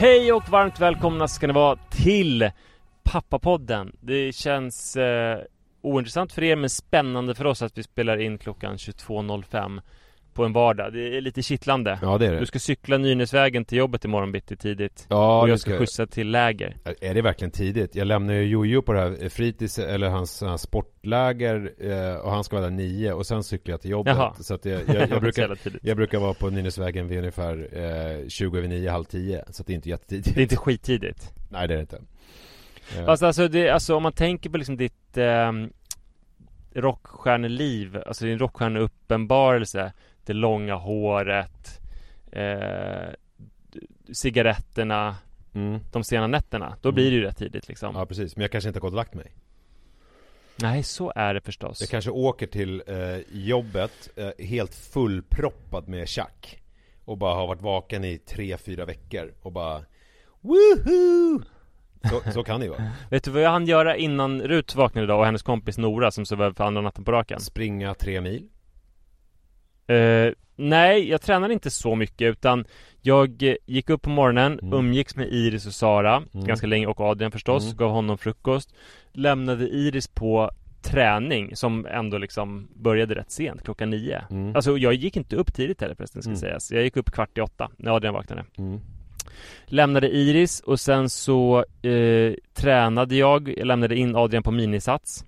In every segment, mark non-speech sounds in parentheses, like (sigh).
Hej och varmt välkomna ska ni vara till Pappapodden. Det känns eh, ointressant för er men spännande för oss att vi spelar in klockan 22.05 på en vardag. Det är lite kittlande. Ja det är det. Du ska cykla Nynäsvägen till jobbet imorgon bitti tidigt. Ja, och jag ska ska- skjutsa till läger. Är det verkligen tidigt? Jag lämnar ju Jojo på det här fritids, eller hans, hans sportläger eh, och han ska vara där nio och sen cyklar jag till jobbet. Jaha. Så att jag, jag, jag, (laughs) brukar, jag brukar vara på Nynäsvägen vid ungefär eh, 20 över 9, halv 10. Så det är inte jättetidigt. Det är inte skittidigt. Nej det är det inte. Eh, Fast alltså, det, alltså om man tänker på liksom ditt eh, rockstjärneliv, alltså din rockstjärneuppenbarelse, det långa håret, eh, cigaretterna, mm. de sena nätterna. Då Mm. blir det ju rätt tidigt liksom. Ja precis, men jag kanske inte har gått och lagt mig. Nej, så är det förstås. Jag kanske åker till eh, jobbet eh, helt fullproppad med tjack. Och bara har varit vaken i tre, fyra veckor och bara Woohoo! Så, så kan det ju vara. (laughs) Vet du vad jag hann göra innan Rut vaknade idag och hennes kompis Nora som sov över för andra natten på raken? Springa tre mil. Eh, nej, jag tränade inte så mycket utan jag eh, gick upp på morgonen, Mm. umgicks med Iris och Sara Mm. ganska länge och Adrian förstås, Mm. gav honom frukost. Lämnade Iris på träning som ändå liksom började rätt sent, klockan nio. Mm. Alltså jag gick inte upp tidigt heller förresten ska Mm. sägas. Jag gick upp kvart i åtta när Adrian vaknade. Mm. Lämnade Iris och sen så eh, tränade jag, jag lämnade in Adrian på minisats.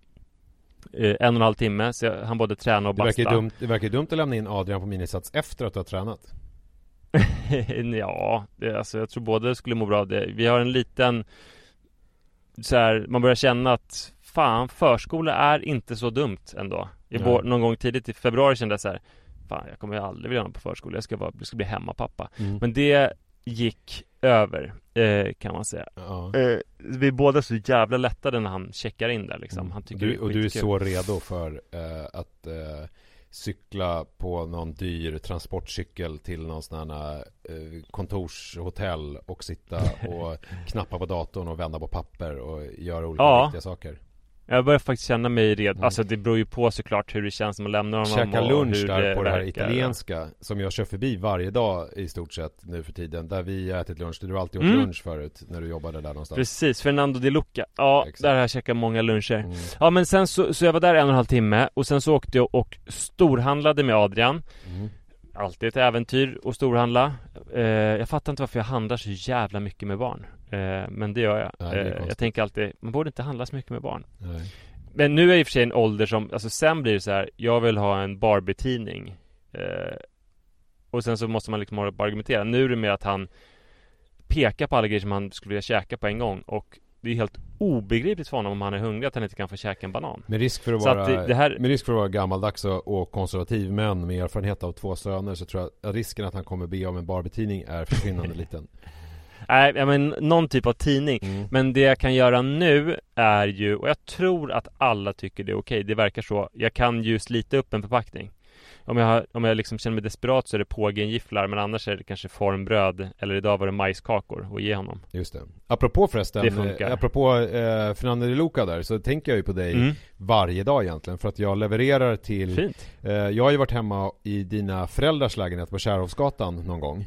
Eh, en och en halv timme, så jag, han både träna och Det verkar, basta. dumt, det verkar dumt att lämna in Adrian på minisats efter att du har tränat. (laughs) ja, det, alltså jag tror båda skulle må bra av det. Vi har en liten så här, man börjar känna att fan, förskola är inte så dumt ändå. I vår, någon gång tidigt i februari kände jag så här, fan jag kommer ju aldrig vilja ha någon på förskola. Jag ska, vara, jag ska bli hemmapappa. Mm. Men det gick över, eh, kan man säga. Ja. Eh, vi är båda så jävla lättade när han checkar in där liksom. Mm. Han tycker du, det är och du är så redo för eh, att eh, cykla på någon dyr transportcykel till någon sån här eh, kontorshotell och sitta (laughs) och knappa på datorn och vända på papper och göra olika Ja. viktiga saker. Jag börjar faktiskt känna mig redo. Mm. Alltså det beror ju på såklart hur det känns när man lämnar honom Käka lunch där på det här italienska som jag kör förbi varje dag i stort sett nu för tiden. Där vi har ätit lunch. Du har alltid åt Mm. lunch förut när du jobbade där någonstans. Precis, Fernando Di Luca. Ja, Exakt. där har jag käkat många luncher. Mm. Ja men sen så, så jag var där en och en halv timme och sen så åkte jag och storhandlade med Adrian. Mm. Alltid ett äventyr att storhandla. Eh, jag fattar inte varför jag handlar så jävla mycket med barn. Eh, men det gör jag. Nej, det eh, jag tänker alltid, man borde inte handla så mycket med barn. Nej. Men nu är det i och för sig en ålder som, alltså sen blir det så här, jag vill ha en Barbie-tidning. Eh, och sen så måste man liksom argumentera. Nu är det mer att han pekar på alla grejer som han skulle vilja käka på en gång. Och det är helt obegripligt för honom om han är hungrig att han inte kan få käka en banan. Med risk för att vara, att det- det här- med risk för att vara gammaldags och, och konservativ men med erfarenhet av två söner så tror jag att risken att han kommer be om en Barbie-tidning är försvinnande (laughs) liten. Nej, ja, men någon typ av tidning. Mm. Men det jag kan göra nu är ju, och jag tror att alla tycker det är okej, det verkar så. Jag kan ju slita upp en förpackning. Om jag, har, om jag liksom känner mig desperat så är det pågengifflar, men annars är det kanske formbröd, eller idag var det majskakor att ge honom. Just det. Apropå förresten, Det funkar. eh, apropå eh, Fernando de Luca där så tänker jag ju på dig Mm. varje dag egentligen för att jag levererar till Fint. eh, Jag har ju varit hemma i dina föräldrars lägenhet på Kärrhovsgatan någon gång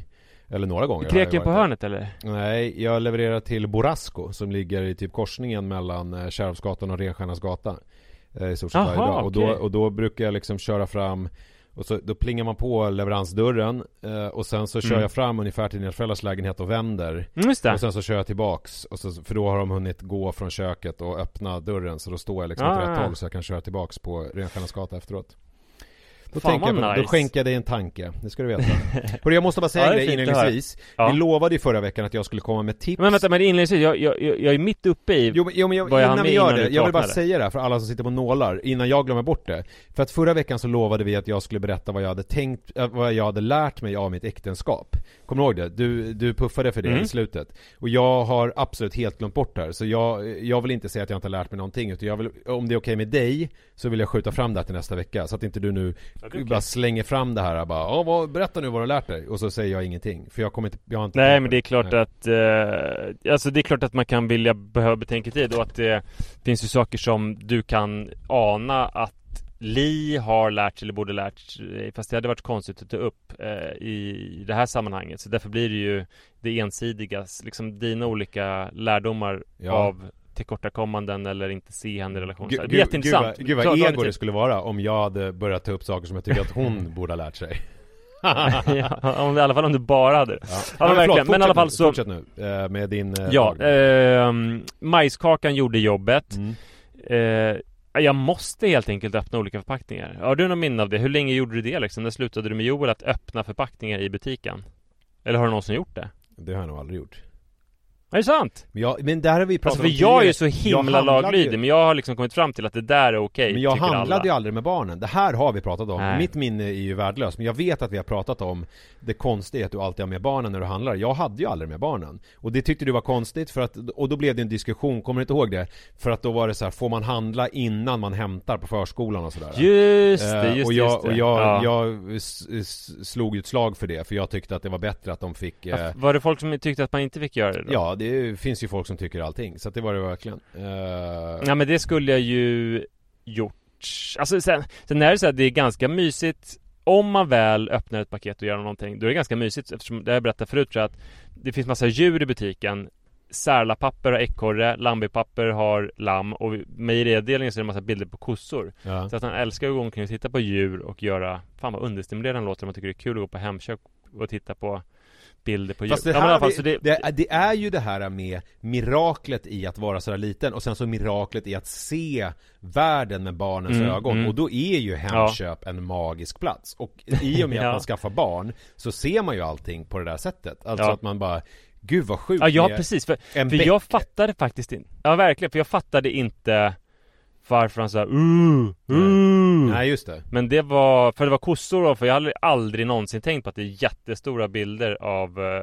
Eller några gånger Kreken på hörnet eller? Nej, jag levererar till Borasco som ligger i typ korsningen mellan eh, Kärrhovsgatan och Renstjärnas gata eh, I stort sett varje dag och då, och då brukar jag liksom köra fram och så, då plingar man på leveransdörren eh, och sen så kör Mm. jag fram ungefär till dina föräldrars lägenhet och vänder Mm, och sen så kör jag tillbaks och så, För då har de hunnit gå från köket och öppna dörren Så då står jag liksom åt Ah. rätt håll så jag kan köra tillbaks på Renstjärnas gata efteråt Då, Fan, tänker jag, vad på- då nice. skänker jag dig en tanke, det ska du veta. (laughs) Hörru, jag måste bara säga Ja, en grej inledningsvis. Ja. Vi lovade ju förra veckan att jag skulle komma med tips. Men vänta, men inledningsvis, jag, jag, jag, är mitt uppe i Jo men, jo, men jag, Var jag innan vi gör innan det, jag vill bara säga det här för alla som sitter på nålar innan jag glömmer bort det. För att förra veckan så lovade vi att jag skulle berätta vad jag hade tänkt, äh, vad jag hade lärt mig av mitt äktenskap. Kommer du ihåg det? Du, du puffade för det Mm. i slutet. Och jag har absolut helt glömt bort det här. Så jag, jag vill inte säga att jag inte har lärt mig någonting utan jag vill, om det är okej med dig Så vill jag skjuta fram det här till nästa vecka Så att inte du nu är okej. bara slänger fram det här bara Ja, vad, berätta nu vad du har lärt dig Och så säger jag ingenting För jag kommer inte, jag har inte Nej men det är klart Nej. att eh, Alltså det är klart att man kan vilja behöva betänketid och att det finns ju saker som du kan ana att Li har lärt sig eller borde lärt sig Fast det hade varit konstigt att ta upp eh, i det här sammanhanget Så därför blir det ju Det ensidiga, liksom dina olika lärdomar Ja. av tillkortakommanden eller inte se henne i relation. Så det är jätteintressant. Gud vad, ego det skulle vara om jag hade börjat ta upp saker som jag tycker att hon (laughs) borde ha lärt sig. ja, om, I alla fall om du bara hade det. Ja, Ja, men verkligen. Men i alla fall så- Fortsätt nu, eh, med din... eh, Ja, eh, majskakan gjorde jobbet. Mm. Eh, jag måste helt enkelt öppna olika förpackningar. Har du någon minne av det? Hur länge gjorde du det liksom? När slutade du med Joel att öppna förpackningar i butiken? Eller har du någonsin gjort det? Det har jag nog aldrig gjort. Är det sant? Men, jag, men där har vi pratat Alltså för om jag är ju så himla laglydig Men jag har liksom kommit fram till att det där är okej Men jag handlade alla. ju aldrig med barnen. Det här har vi pratat om. Nej. Mitt minne är ju värdelöst. Men jag vet att vi har pratat om det konstiga att du alltid har med barnen när du handlar. Jag hade ju aldrig med barnen. Och det tyckte du var konstigt för att, och då blev det en diskussion, kommer du inte ihåg det? För att då var det så här, får man handla innan man hämtar på förskolan och sådär? Just det, Eh, just och det, jag, just det. och jag, ja. jag slog ju ett slag för det, för jag tyckte att det var bättre att de fick Ja, Var det folk som tyckte att man inte fick göra det då? Ja, det finns ju folk som tycker allting, så att det var det verkligen. Eh, Ja men det skulle jag ju gjort. Alltså sen, sen är det så här, det är ganska mysigt. Om man väl öppnar ett paket och gör någonting Då är det ganska mysigt eftersom, det har jag berättat förut tror jag att Det finns massa djur i butiken. Särlapapper har ekorre, Lambipapper har lamm och mejeriavdelningen så är det en massa bilder på kossor. Ja. Så att han älskar att gå omkring och titta på djur och göra Fan vad understimulerande det låter man tycker det är kul att gå på Hemköp och titta på bilder på djur Fast det, Ja, här, alla fall, det, det, det, det är ju det här med miraklet i att vara sådär liten och sen så miraklet i att se världen med barnens Mm, ögon mm. och då är ju Hemköp en magisk plats och i och med (laughs) Ja. att man skaffar barn så ser man ju allting på det där sättet Alltså Ja. att man bara Gud vad sjukt Ja, ja precis, för, för bäck- jag fattade faktiskt inte Ja verkligen, för jag fattade inte Varför han sa uh, uh. Nej just det. Men det var, för det var kossor då, för jag hade aldrig någonsin tänkt på att det är jättestora bilder av uh,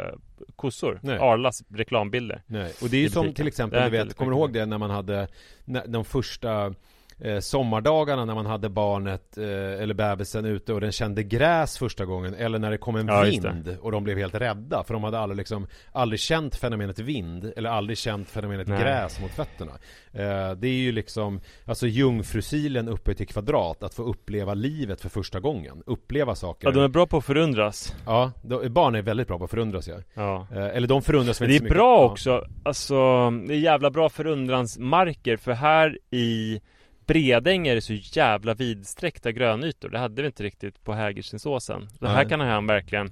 kossor. Nej. Arlas reklambilder. Nej, och det är ju som till exempel, du vet, kommer du ihåg det när man hade när, de första eh, sommardagarna när man hade barnet eh, eller bebisen ute och den kände gräs första gången eller när det kom en Ja, vind och de blev helt rädda för de hade aldrig liksom aldrig känt fenomenet vind eller aldrig känt fenomenet Nej. gräs mot fötterna. Eh, det är ju liksom alltså jungfrusilen uppe till kvadrat att få uppleva livet för första gången, uppleva saker. Ja, de är bra på att förundras Ja, de, barn är väldigt bra på att förundras ja. Ja eller de förundras väl Men det är mycket. bra Ja. också, alltså det är jävla bra förundransmarker för här i Bredäng är det så jävla vidsträckta grönytor. Det hade vi inte riktigt på Hägerstensåsen. Så här kan han verkligen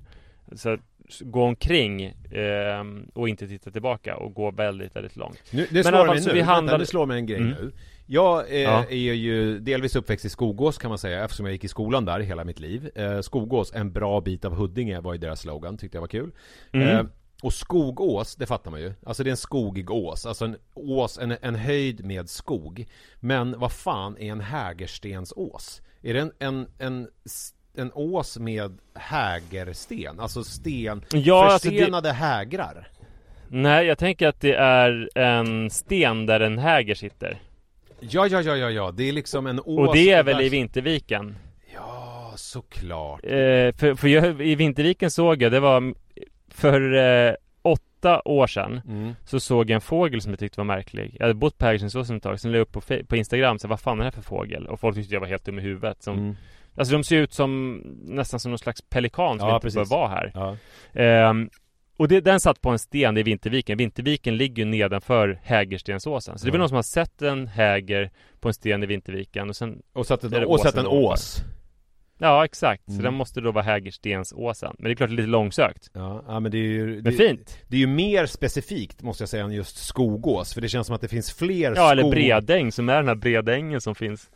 så, gå omkring eh, och inte titta tillbaka och gå väldigt, väldigt långt. Nu, det Men slår fall mig nu, vi vänta, det slår mig en grej Mm. nu. Jag eh, Ja. är ju delvis uppväxt i Skogås kan man säga eftersom jag gick i skolan där hela mitt liv. Eh, Skogås, en bra bit av Huddinge var ju deras slogan, tyckte jag var kul. Mm. Och Skogås, det fattar man ju. Alltså det är en skogig ås, alltså en ås, en, en höjd med skog. Men vad fan är en hägerstensås? Är det en, en, en, en ås med hägersten? Alltså sten, Ja, alltså det- förstenade hägrar? Nej, jag tänker att det är en sten där en häger sitter. Ja, ja, ja, ja, ja, det är liksom en ås Och det är väl där- i Vinterviken? Ja, såklart. Eh, för, för jag, i Vinterviken såg jag, det var för eh, åtta år sedan mm. Så såg jag en fågel som jag tyckte var märklig Jag hade bott på Hägerstensåsen ett tag, sen la jag upp på, på Instagram, så vad fan är det här för fågel? Och folk tyckte jag var helt dum i huvudet som, Mm. Alltså de ser ut som nästan som någon slags pelikan som Ja, inte precis. bör vara här Ja. Ehm, Och det, den satt på en sten i Vinterviken Vinterviken ligger ju nedanför Hägerstensåsen Så det är väl Ja. någon som har sett en häger på en sten i Vinterviken och sen Och satt, det och satt en ås Ja exakt, så Mm. den måste då vara Hägerstensåsen. Men det är klart det är lite långsökt. Ja, ja, men det är ju Men det, fint! det är ju mer specifikt måste jag säga än just skogås. För det känns som att det finns fler Ja eller skog- Bredäng som är den här Bredängen som finns.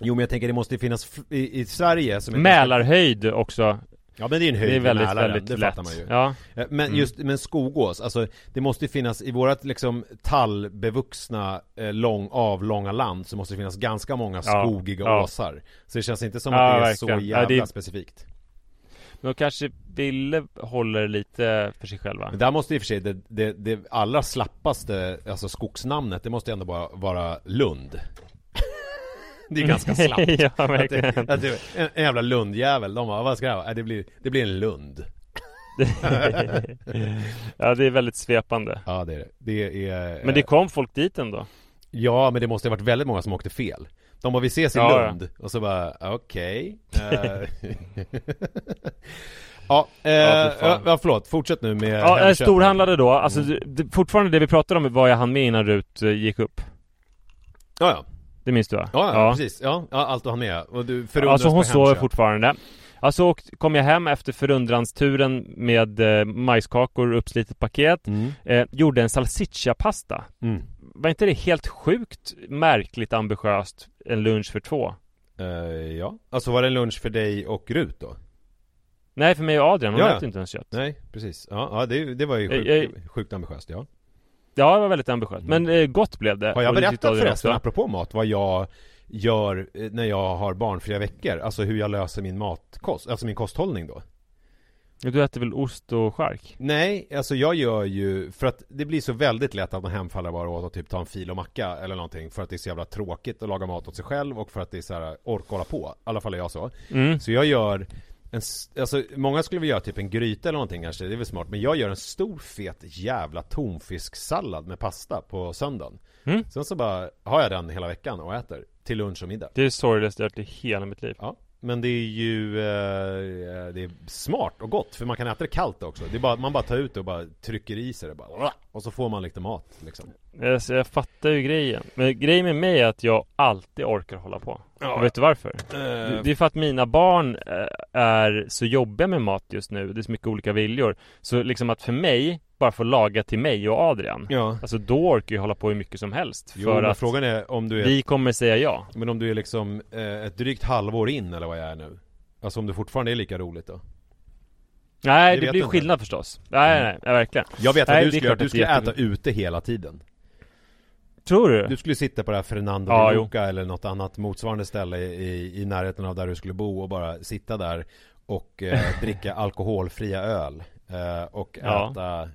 Jo men jag tänker det måste ju finnas i, i Sverige som Mälarhöjd också Ja men det är en höjd Det är väldigt, Mälaren, väldigt det lätt. fattar man ju. Ja, Eh, Men Mm. just, men skogås, alltså det måste ju finnas i vårat liksom tallbevuxna, eh, lång, avlånga land så måste det finnas ganska många Ja, skogiga ja. åsar. Så det känns inte som Ja, att det är verkligen. så Ja, jävla det är- specifikt. Men de kanske ville hålla det lite för sig själva. Men där måste i och för sig det, det, det allra slappaste, alltså skogsnamnet, det måste ändå bara vara Lund Det är ganska (laughs) slappt Ja att verkligen. det, att det, en, en jävla lundjävel, de bara, vad ska det vara? Det blir, det blir en Lund. (laughs) Ja det är väldigt svepande. Ja det är det, det är Men det eh, kom folk dit ändå? Ja men det måste ha varit väldigt många som åkte fel. De bara, vi ses i Ja, ja. Lund. Och så bara, okej. Eh, (laughs) Ja, eh, Ja, ja, förlåt, fortsätt nu med Ja, eh, Hemköp. storhandlade då, alltså Mm. det, fortfarande det vi pratade om var jag han med innan Rut gick upp? Ja, ja, Det minns du va? ja, ja, precis, ja, allt du hann med. Och du förundras Alltså hon sover fortfarande. Alltså kom jag hem efter förundransturen med eh, majskakor och uppslitet paket mm. eh, Gjorde en salsiccia-pasta. Mm. Var inte det helt sjukt märkligt ambitiöst En lunch för två? Eh, ja, alltså var det en lunch för dig och Rut då? Nej för mig och Adrian, hon Ja, äter inte ens kött. Nej, precis, ja, ja det, det var ju Eh, sjukt, sjukt ambitiöst ja Ja det var väldigt ambitiöst, men eh, gott blev det Har jag berättat förresten, apropå mat, vad jag gör eh, när jag har barnfria veckor? Alltså hur jag löser min matkost, alltså min kosthållning då? Du äter väl ost och chark? Nej, alltså jag gör ju, för att det blir så väldigt lätt att man hemfaller bara åt att typ ta en fil och macka eller någonting För att det är så jävla tråkigt att laga mat åt sig själv och för att det är så här, orka hålla på I alla fall är jag så Mm. Så jag gör en, alltså många skulle vilja göra typ en gryta eller någonting kanske, det är väl smart. Men jag gör en stor fet jävla tonfisksallad med pasta på söndagen. Mm. Sen så bara har jag den hela veckan och äter Till lunch och middag. Det är sorgligaste jag hört i hela mitt liv. Ja men det är ju eh, Det är smart och gott för man kan äta det kallt också. Det är bara, man bara tar ut det och bara trycker i sig det bara Och så får man lite mat liksom. Alltså, jag fattar ju grejen. Men grejen med mig är att jag alltid orkar hålla på. Ja. Och vet du varför? Eh, Det är för att mina barn eh, är så jobbiga med mat just nu. Det är så mycket olika viljor. Så liksom att för mig Bara få laga till mig och Adrian. Ja. Alltså då orkar jag hålla på hur mycket som helst. Jo För att frågan är om du är vi kommer säga ja. Men om du är liksom eh, ett drygt halvår in eller vad jag är nu. Alltså om det fortfarande är lika roligt då Nej Det blir du inte. skillnad förstås Nej Mm. nej, nej verkligen Jag vet Nej, du skulle, göra, du skulle äta ute hela tiden Tror du? Du skulle sitta på det här Fernando Ja. Luca eller något annat motsvarande ställe i, i närheten av där du skulle bo och bara sitta där och eh, (laughs) dricka alkoholfria öl eh, och Ja. äta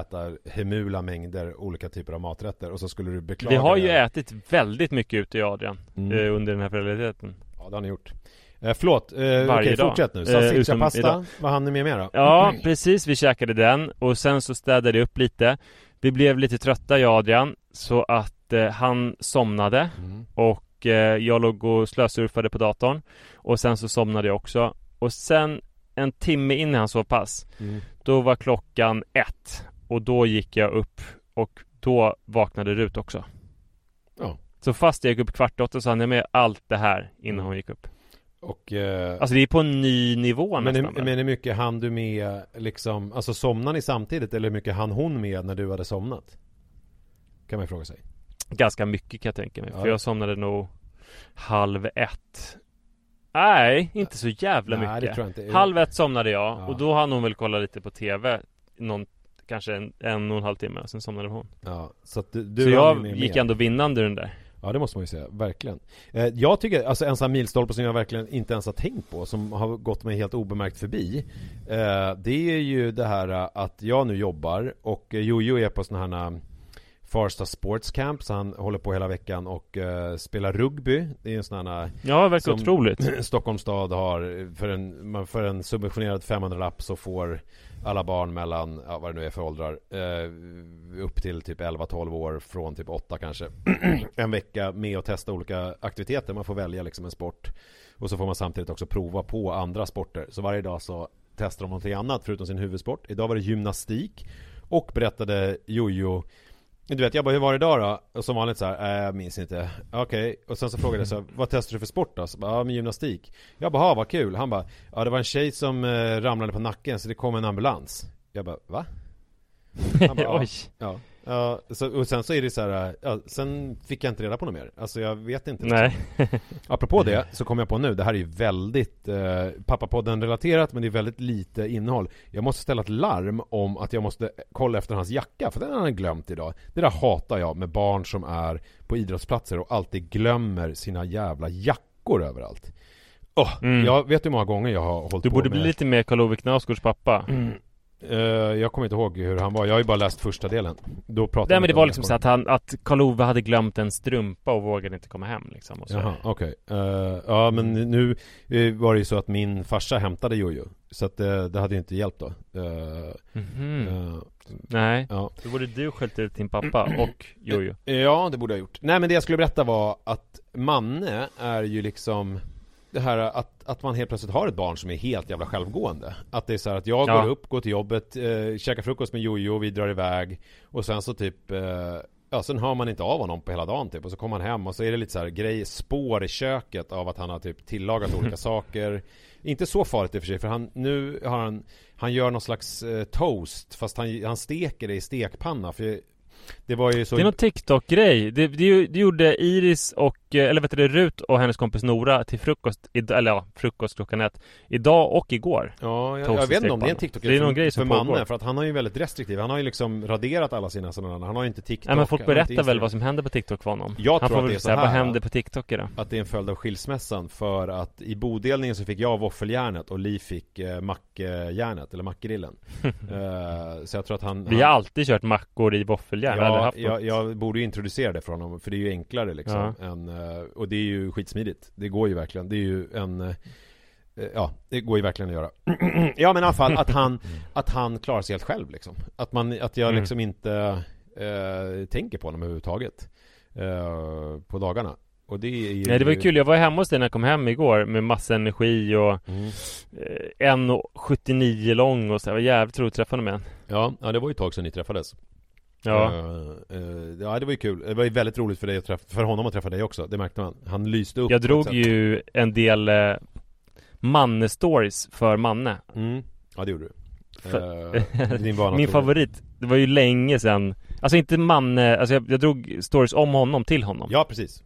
äta hemula mängder olika typer av maträtter och så skulle du beklaga Vi har ju det. ätit väldigt mycket ute i Adrian Mm. eh, Under den här föräldraledigheten Ja det har ni gjort eh, Förlåt, eh, Varje okej dag. fortsätt nu Eh, utom pasta, idag. vad hann ni med mer då? Ja, precis. Vi käkade den och sen så städade jag upp lite. Vi blev lite trötta, jag och Adrian, så att eh, han somnade Mm. och eh, jag låg och slösurfade på datorn. Och sen så somnade jag också. Och sen en timme in i hans sovpass, Mm. då var klockan ett. Och då gick jag upp och då vaknade Rut också. Ja. Så fast jag gick upp kvart åtta så hann jag med allt det här innan hon gick upp. Och eh, Alltså det är på en ny nivå men, nästan. hur, men hur mycket hann du med liksom, alltså somnade ni samtidigt eller hur mycket hann hon med när du hade somnat? Kan man fråga sig Ganska mycket kan jag tänka mig. Ja. För jag somnade nog halv ett. Nej, inte så jävla Nej, mycket. Halv ett somnade jag Ja. och då hann hon väl kolla lite på TV. Någon, kanske en, en och en halv timme. Sen somnade hon. Ja, så du, du så jag gick ändå vinnande den där. Ja det måste man ju säga, verkligen. Eh, Jag tycker, alltså en sån här milstolpe som jag verkligen inte ens har tänkt på Som har gått mig helt obemärkt förbi eh, Det är ju det här eh, att jag nu jobbar Och Jojo är på sån här Farsta Sports Camp Så han håller på hela veckan och spelar rugby. Det är en sån här Ja, det verkar Som- otroligt. (clears throat) Stockholms stad har för en, för en subventionerad 500-lapp så får alla barn mellan, ja, vad det nu är för åldrar, eh, upp till typ 11-12 år från typ 8 kanske, (clears throat) en vecka med att testa olika aktiviteter. Man får välja liksom en sport och så får man samtidigt också prova på andra sporter. Så varje dag så testar de någonting annat förutom sin huvudsport. Idag var det gymnastik och berättade Jojo du vet, jag bara, hur var det idag då? Och som vanligt så här, äh, jag minns inte Okej, och sen så frågade jag så här, vad testar du för sport då? Så bara, ja men gymnastik Jag bara, "Ha, vad kul Han bara, ja det var en tjej som eh, ramlade på nacken så det kom en ambulans Jag bara, va? Han bara, (laughs) ja. Oj. Ja, ja så, och sen så är det så här, ja, sen fick jag inte reda på något mer Alltså jag vet inte Nej. (laughs) Apropå det så kom jag på nu, det här är ju väldigt eh, Pappapodden relaterat men det är väldigt lite innehåll Jag måste ställa ett larm om att jag måste kolla efter hans jacka för den har han glömt idag Det där hatar jag med barn som är på idrottsplatser och alltid glömmer sina jävla jackor överallt Åh, Mm. jag vet hur många gånger jag har hållit Du på borde med bli lite mer Karl-Ove Knausgårds pappa. Eh, Jag kommer inte ihåg hur han var, jag har ju bara läst första delen Då pratade Nej men det var om liksom så att han, att Karl-Ove hade glömt en strumpa och vågade inte komma hem liksom. Och så. Jaha, okej. Eh, ja, men nu eh, var det ju så att min farsa hämtade Jojo. Så att eh, det hade ju inte hjälpt då. Eh, Nej, ja. då borde du skällt ut din pappa och Jojo. ja, det borde jag ha gjort. Nej, men det jag skulle berätta var att Manne är ju liksom... det här att, att man helt plötsligt har ett barn som är helt jävla självgående. Att det är så här att jag Ja. går upp, går till jobbet, eh, käkar frukost med Jojo, vi drar iväg och sen så typ eh, Ja, sen hör man inte av honom på hela dagen typ och så kommer han hem och så är det lite så här grej, spår i köket av att han har typ tillagat (laughs) olika saker Inte så farligt i och för sig för han, nu har han Han gör någon slags eh, toast fast han, han steker det i stekpanna för Det var ju så Det är någon TikTok-grej. Det, det, det gjorde Iris och, eh, eller vet du Rut och hennes kompis Nora till frukost, idag, eller ja, frukost klockan ett. Idag och igår. Ja, jag, jag vet inte om det är en stekpanna. TikTok Det är någon grej som för pågår. För att han har ju väldigt restriktiv Han har ju liksom raderat alla sina sådana Han har ju inte TikTok Nej men folk berättar väl vad som händer på TikTok för honom. Jag Han tror att det är så säga, vad här, händer på TikTok idag? Att det är en följd av skilsmässan för att i bodelningen så fick jag våffeljärnet och Li fick eh, mackjärnet eller mackgrillen (laughs) eh, Så jag tror att han Vi har alltid kört mackor i våffeljärn, eller Ja, haft jag, jag borde ju introducera det för honom för det är ju enklare liksom än, eh, Och det är ju skitsmidigt Det går ju verkligen, det är ju en eh, Ja, det går ju verkligen att göra (clears throat) Ja men i alla fall att han Att han klarar sig helt själv liksom Att man, att jag Mm. liksom inte eh, Tänker på honom överhuvudtaget eh, På dagarna Och det är ju Nej det var ju kul, jag var hemma hos dig när jag kom hem igår med massa energi och mm. eh, 1,79 lång och så. Det var jävligt roligt att träffa honom igen. ja, ja, det var ju ett tag sedan ni träffades Ja. Eh, eh, ja, det var ju kul Det var ju väldigt roligt för dig att träffa, för honom att träffa dig också Det märkte man Han lyste upp Jag drog ju en del eh, Manne-stories för Manne. mm. Ja, det gjorde du För- din vana (laughs) Min favorit, det var ju länge sedan Alltså inte Manne, alltså jag, jag drog stories om honom till honom Ja, precis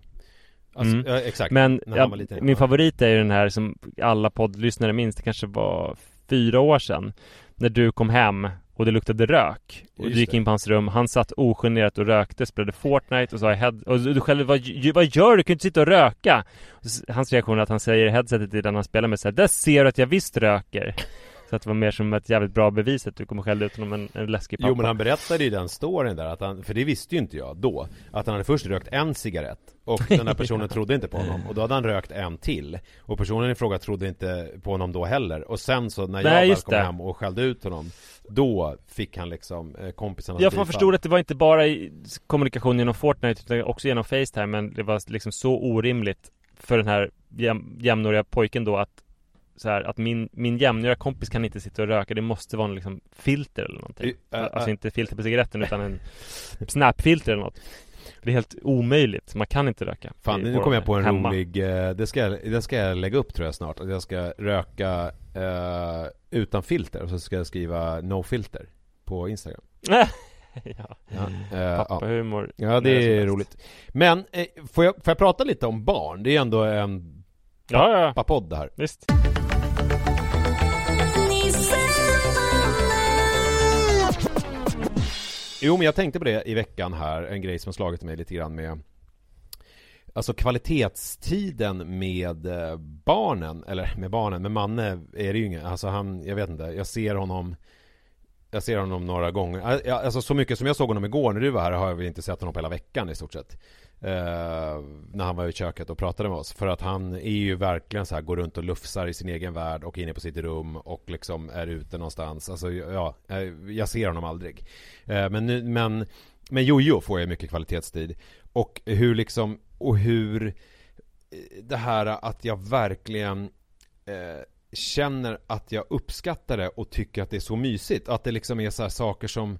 alltså, Mm. ja, Exakt Men när ja, han var liten. min favorit är ju den här som alla poddlyssnare minns, det kanske var fyra år sedan När du kom hem och det luktade rök Och Just du gick det. in på hans rum, han satt ogenerat och rökte, spelade Fortnite och sa head... Och du själv, vad, vad gör du? Du kan ju inte sitta och röka! Hans reaktion är att han säger i headsetet till den han spelar med såhär Där ser du att jag visst röker! Så att det var mer som ett jävligt bra bevis att du kommer skälla ut honom en, en läskig pappa. Jo men han berättade ju den storyn där att han, för det visste ju inte jag då Att han hade först rökt en cigarett Och den här (laughs) personen trodde inte på honom Och då hade han rökt en till Och personen i fråga trodde inte på honom då heller Och sen så när jag Nej, väl kom det. hem och skällde ut honom Då fick han liksom eh, kompisarnas Ja för man förstod att det var inte bara i kommunikation genom Fortnite utan också genom Facetime men det var liksom så orimligt för den här jäm, jämnåriga pojken då att så här, att min, min jämnåriga kompis kan inte sitta och röka, det måste vara en liksom filter eller någonting. I- ä- alltså ä- inte filter på cigaretten utan en snapfilter eller något. Det är helt omöjligt, man kan inte röka. Fan, nu kom jag på en hemma. rolig, eh, det ska, jag- den ska jag lägga upp tror jag snart. Att jag ska röka eh, utan filter och så ska jag skriva no filter på Instagram. (laughs) ja, Ja, eh, ja. pappahumor. ja När det som är roligt. Men, eh, får, jag, får jag prata lite om barn? Det är ändå en Ja, ja, pappapodd det här. visst. Jo men jag tänkte på det i veckan här, en grej som har slagit mig lite grann med Alltså kvalitetstiden med eh, barnen, eller med barnen, med Manne är det ju ingen, alltså han, jag vet inte, jag ser honom Jag ser honom några gånger, äh, alltså så mycket som jag såg honom igår när du var här har jag väl inte sett honom på hela veckan i stort sett eh, När han var i köket och pratade med oss, för att han är ju verkligen så här, går runt och lufsar i sin egen värld och är inne på sitt rum och liksom är ute någonstans, alltså ja, eh, jag ser honom aldrig. Eh, Men nu, men men Jojo får jag mycket kvalitetstid. Och hur liksom, och hur eh, Det här att jag verkligen eh, Känner att jag uppskattar det och tycker att det är så mysigt. Att det liksom är så här saker som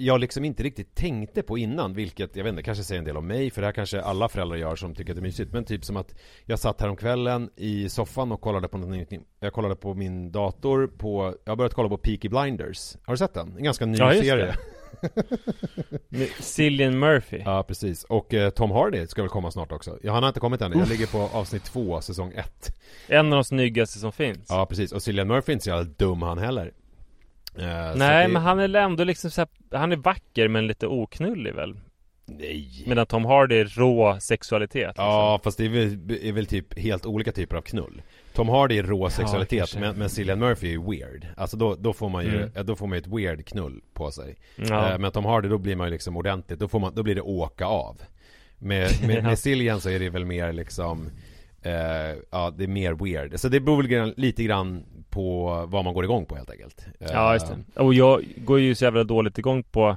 jag liksom inte riktigt tänkte på innan, vilket jag vet inte, kanske säger en del om mig, för det här kanske alla föräldrar gör som tycker att det är mysigt. Men typ som att jag satt här om kvällen i soffan och kollade på någonting, jag kollade på min dator på, jag har börjat kolla på Peaky Blinders. Har du sett den? En ganska ny Ja, serie. (laughs) Cillian Murphy. Ja, precis. Och eh, Tom Hardy ska väl komma snart också. Ja, han har inte kommit än. Jag ligger på avsnitt två, säsong ett. En av de snyggaste som finns. Ja, precis. Och Cillian Murphy är inte så jävla dum han heller. Eh, Nej, det- men han är ändå liksom så här, han är vacker men lite oknullig väl? Nej! Medan Tom Hardy är rå sexualitet. Liksom. Ja, fast det är väl, är väl typ helt olika typer av knull. Tom Hardy är rå sexualitet, men, men Cillian Murphy är weird. Alltså då, då får man ju, Mm. då får man ju ett weird knull på sig. Ja. Eh, Men Tom Hardy, då blir man ju liksom ordentligt, då, får man, då blir det åka av. Med, med, (laughs) med Cillian så är det väl mer liksom eh, Ja, det är mer weird. Så det beror väl lite grann på vad man går igång på helt enkelt. Eh, Ja, just det. Och jag går ju så jävla dåligt igång på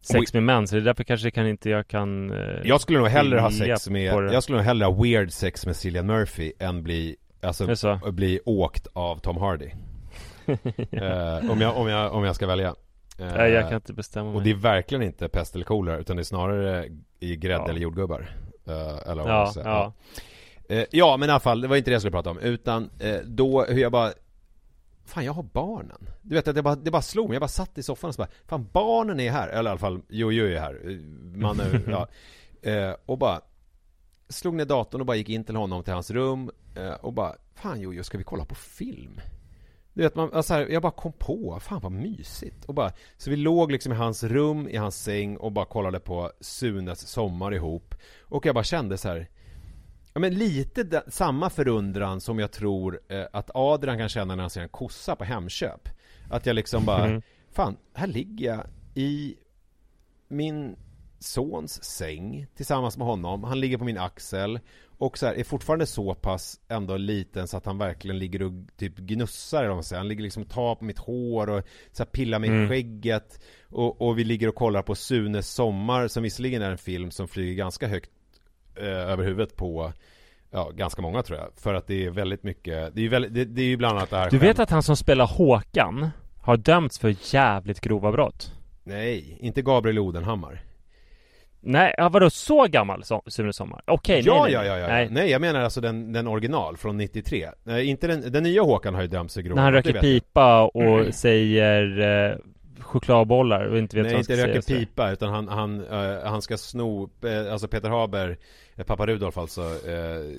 sex med män, så det är därför kanske kan inte jag kan eh, Jag skulle nog hellre ha sex med, jag skulle nog hellre ha weird sex med Cillian Murphy än bli, alltså bli åkt av Tom Hardy. (laughs) Eh, om, jag, om, jag, om jag ska välja. Eh, Nej, jag kan inte bestämma mig. Och det är verkligen inte pest eller kolera utan det är snarare i grädde Ja. eller jordgubbar. Eh, Eller vad Ja, ja. Eh, Ja men i alla fall, det var inte det jag skulle prata om. Utan eh, då hur jag bara Fan jag har barnen. Du vet att det bara, det bara slog mig, jag bara satt i soffan och så bara Fan barnen är här, eller i alla fall Jojo är här. Man är, (laughs) ja. Eh, Och bara Slog ner datorn och bara gick in till honom till hans rum eh, Och bara Fan Jojo ska vi kolla på film? Du vet man, alltså här, jag bara kom på, fan vad mysigt. Och bara Så vi låg liksom i hans rum, i hans säng och bara kollade på Sunes sommar ihop. Och jag bara kände så här Ja men lite da, samma förundran som jag tror eh, att Adrian kan känna när han ser en kossa på Hemköp Att jag liksom bara Mm. Fan, här ligger jag i min sons säng tillsammans med honom Han ligger på min axel och så här, är fortfarande så pass ändå liten så att han verkligen ligger och typ gnussar eller säger. Han ligger liksom och tar på mitt hår och så här pillar mig i Mm. skägget och, och vi ligger och kollar på Sunes sommar som visserligen är en film som flyger ganska högt eh, över huvudet på Ja, ganska många tror jag. För att det är väldigt mycket Det är ju, väldigt, det, det är ju bland annat det här Du vet att han som spelar Håkan har dömts för jävligt grova brott? Nej, inte Gabriel Odenhammar Nej, ja, vadå så gammal som Sune Sommar? Okej, ja, nej, nej, ja, ja, ja, nej. Nej. jag menar alltså den, den original från 93 Nej, inte den, den nya Håkan har ju dömts för grova När han brott, röker pipa och säger eh, chokladbollar och inte vet Nej vad han inte ska röker säga. pipa utan han, han, eh, han ska sno, eh, alltså Peter Haber, eh, pappa Rudolf alltså,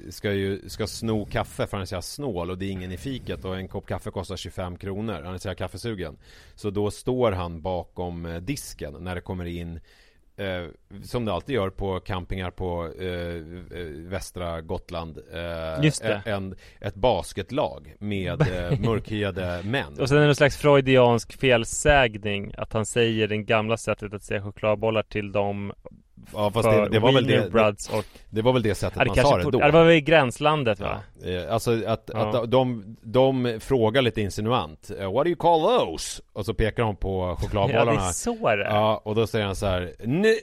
ska ju, ska sno kaffe för han är så snål och det är ingen i fiket och en kopp kaffe kostar 25 kronor, han är så kaffesugen. Så då står han bakom disken när det kommer in Eh, som det alltid gör på campingar på eh, eh, västra Gotland eh. En, Ett basketlag med (laughs) eh, mörkhyade män Och sen är det någon slags freudiansk felsägning Att han säger det gamla sättet att säga chokladbollar till dem Ja fast det, det, var väl Wiener det, Brother och det var väl det sättet det man sa det då det var väl i gränslandet va? Ja, eh, alltså att, Ja. att de, de frågar lite insinuant eh, What do you call those? Och så pekar de på (laughs) Ja, det chokladbollarna är så det. Ja, och då säger han så här "Ne-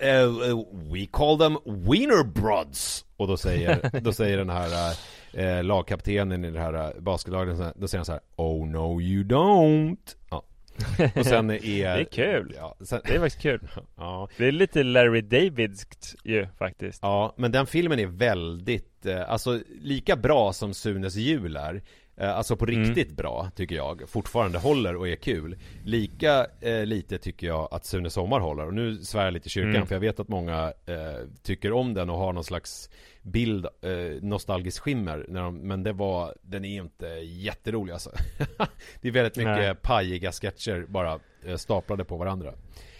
eh, We call them wienerbrods Och då säger, (laughs) då säger den här eh, lagkaptenen i det här basketlaget Då säger han så här Oh no you don't ja. (laughs) Och sen är Det är kul. ja, sen, Det är faktiskt kul. (laughs) Ja, Det är lite Larry Davidskt ju faktiskt. Ja, men den filmen är väldigt, eh, alltså lika bra som Sunes jul är Alltså på Mm. riktigt bra tycker jag Fortfarande håller och är kul Lika eh, lite tycker jag att Sune Sommar håller Och nu svär jag lite i kyrkan Mm. för jag vet att många eh, tycker om den och har någon slags bild, eh, nostalgisk skimmer när de, Men det var, den är inte jätterolig alltså (laughs) Det är väldigt mycket Nej. pajiga sketcher bara eh, staplade på varandra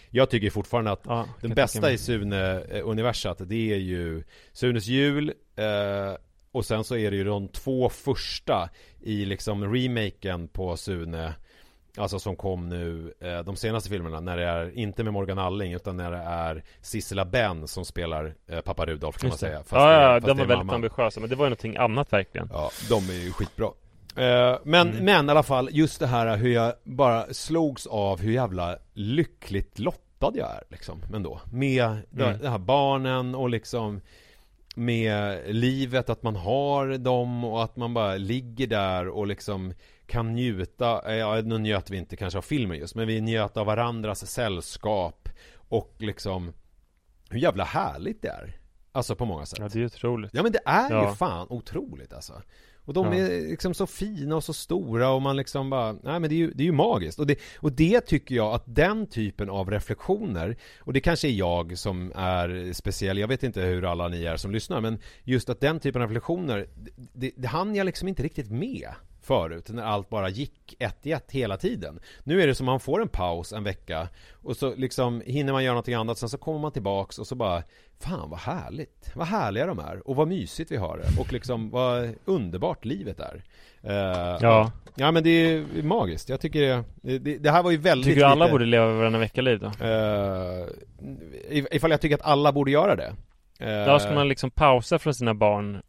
Jag tycker fortfarande att ja, den bästa i Sune-universat det är ju Sunes jul eh, och sen så är det ju de två första i liksom remaken på Sune Alltså som kom nu eh, de senaste filmerna när det är inte med Morgan Alling utan när det är Sissela Benn som spelar eh, pappa Rudolf kan man Just säga Fast Ja, ja, fast de var väldigt ambitiösa men det var ju någonting annat verkligen. Ja, de är ju skitbra. Eh, Men, Mm. men i alla fall just det här hur jag bara slogs av hur jävla lyckligt lottad jag är liksom ändå. Med de, Mm. de här barnen och liksom med livet, att man har dem och att man bara ligger där och liksom kan njuta, eh, ja nu njöt vi inte kanske av filmen just, men vi njöt av varandras sällskap och liksom hur jävla härligt det är. Alltså på många sätt. Ja det är ju otroligt Ja men det är ju Ja. fan otroligt alltså Och de Ja. är liksom så fina och så stora och man liksom bara Nej men det är ju, det är ju magiskt och det, och det tycker jag att den typen av reflektioner Och det kanske är jag som är speciell Jag vet inte hur alla ni är som lyssnar Men just att den typen av reflektioner Det, det hann jag liksom inte riktigt med förut när allt bara gick ett i ett hela tiden. Nu är det som man får en paus en vecka och så liksom hinner man göra någonting annat Sen så kommer man tillbaks och så bara Fan vad härligt. Vad härliga de är och vad mysigt vi har det Och liksom vad underbart livet är. Eh, Ja. Ja men det är magiskt. Jag tycker det, det, det här var ju väldigt Tycker du alla lite, borde leva varannan vecka-liv då? eh, if- Ifall jag tycker att alla borde göra det. Eh, Ja, ska man liksom pausa från sina barn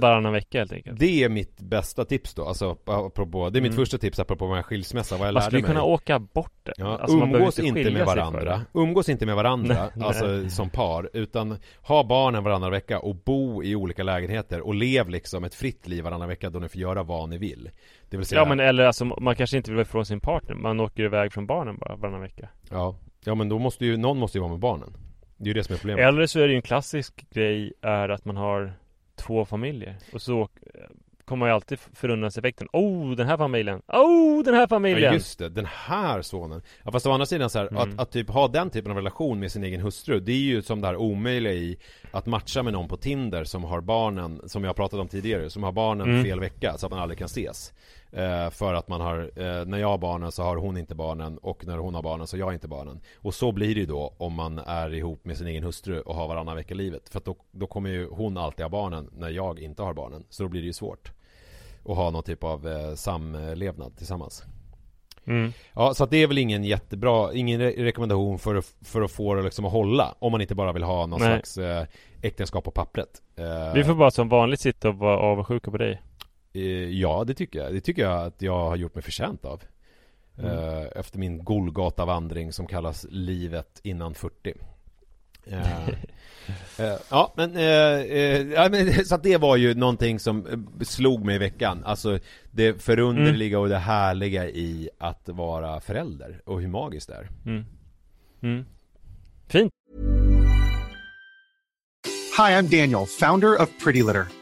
varannan vecka helt enkelt. Det är mitt bästa tips då, alltså apropå, det är mitt Mm. första tips apropå den här skilsmässa, vad jag Man lärde skulle mig. kunna åka bort det. Ja, Alltså, man umgås inte skilja med varandra, umgås inte med varandra, alltså som par, utan ha barnen varannan vecka och bo i olika lägenheter och lev liksom ett fritt liv varannan vecka då ni får göra vad ni vill. Det vill säga, Ja men eller alltså man kanske inte vill vara ifrån sin partner. Man åker iväg från barnen bara varannan vecka. Ja, ja men då måste ju, någon måste ju vara med barnen. Det är ju det som är problemet. Eller så är det ju en klassisk grej är att man har två familjer. Och så kommer man ju alltid förundranseffekten. Oh den här familjen! Oh den här familjen! Ja just det, den här sonen. Ja fast å andra sidan så här, Mm. att, att typ ha den typen av relation med sin egen hustru Det är ju som det här omöjliga i Att matcha med någon på Tinder som har barnen Som jag pratat om tidigare, som har barnen Mm. fel vecka så att man aldrig kan ses eh, För att man har, eh, när jag har barnen så har hon inte barnen Och när hon har barnen så har jag inte barnen. Och så blir det ju då om man är ihop med sin egen hustru och har varannan vecka livet. För att då, då kommer ju hon alltid ha barnen när jag inte har barnen. Så då blir det ju svårt Att ha någon typ av eh, samlevnad tillsammans. Mm. Ja, så att det är väl ingen jättebra, ingen re- rekommendation för att, för att få det liksom att hålla. Om man inte bara vill ha någon Nej. slags eh, äktenskap på pappret. Eh, Vi får bara som vanligt sitta och vara avundsjuka på dig Ja, det tycker jag. Det tycker jag att jag har gjort mig förtjänt av eh, Efter min Golgata-vandring som kallas livet innan 40 Eh, eh, Ja, men, eh, eh, ja, men (laughs) så att det var ju någonting som eh, slog mig i veckan Alltså det förunderliga och det härliga i att vara förälder och hur magiskt det är mm. Mm. Fint Hi, I'm Daniel, founder of Pretty Litter.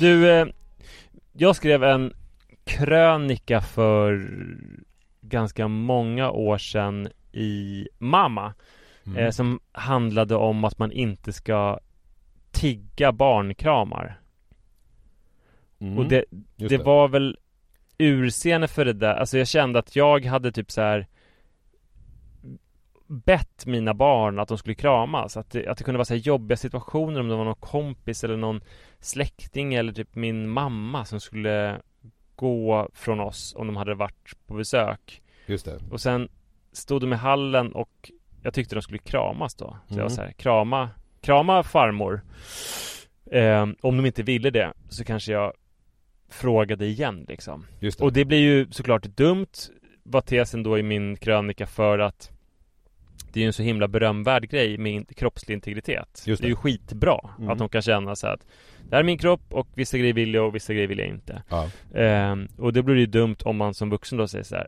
Du, eh, jag skrev en krönika för ganska många år sedan i Mamma Mm. eh, Som handlade om att man inte ska tigga barnkramar Mm. Och det, Just det var väl urseende för det där Alltså jag kände att jag hade typ så här bett mina barn att de skulle kramas Att det, att det kunde vara så här jobbiga situationer om det var någon kompis eller någon släkting eller typ min mamma som skulle gå från oss om de hade varit på besök. Just det. Och sen stod de i hallen och jag tyckte de skulle kramas då. Så jag var Mm. så här, krama, krama farmor. Eh, Om de inte ville det så kanske jag frågade igen liksom. Just det. Och det blir ju såklart dumt Var tesen då i min krönika för att Det är ju en så himla berömvärd grej med in- kroppslig integritet Just det. är det. ju skitbra Mm. att de kan känna så att Det här är min kropp och vissa grejer vill jag och vissa grejer vill jag inte Ja, Ehm, och det blir ju dumt om man som vuxen då säger så här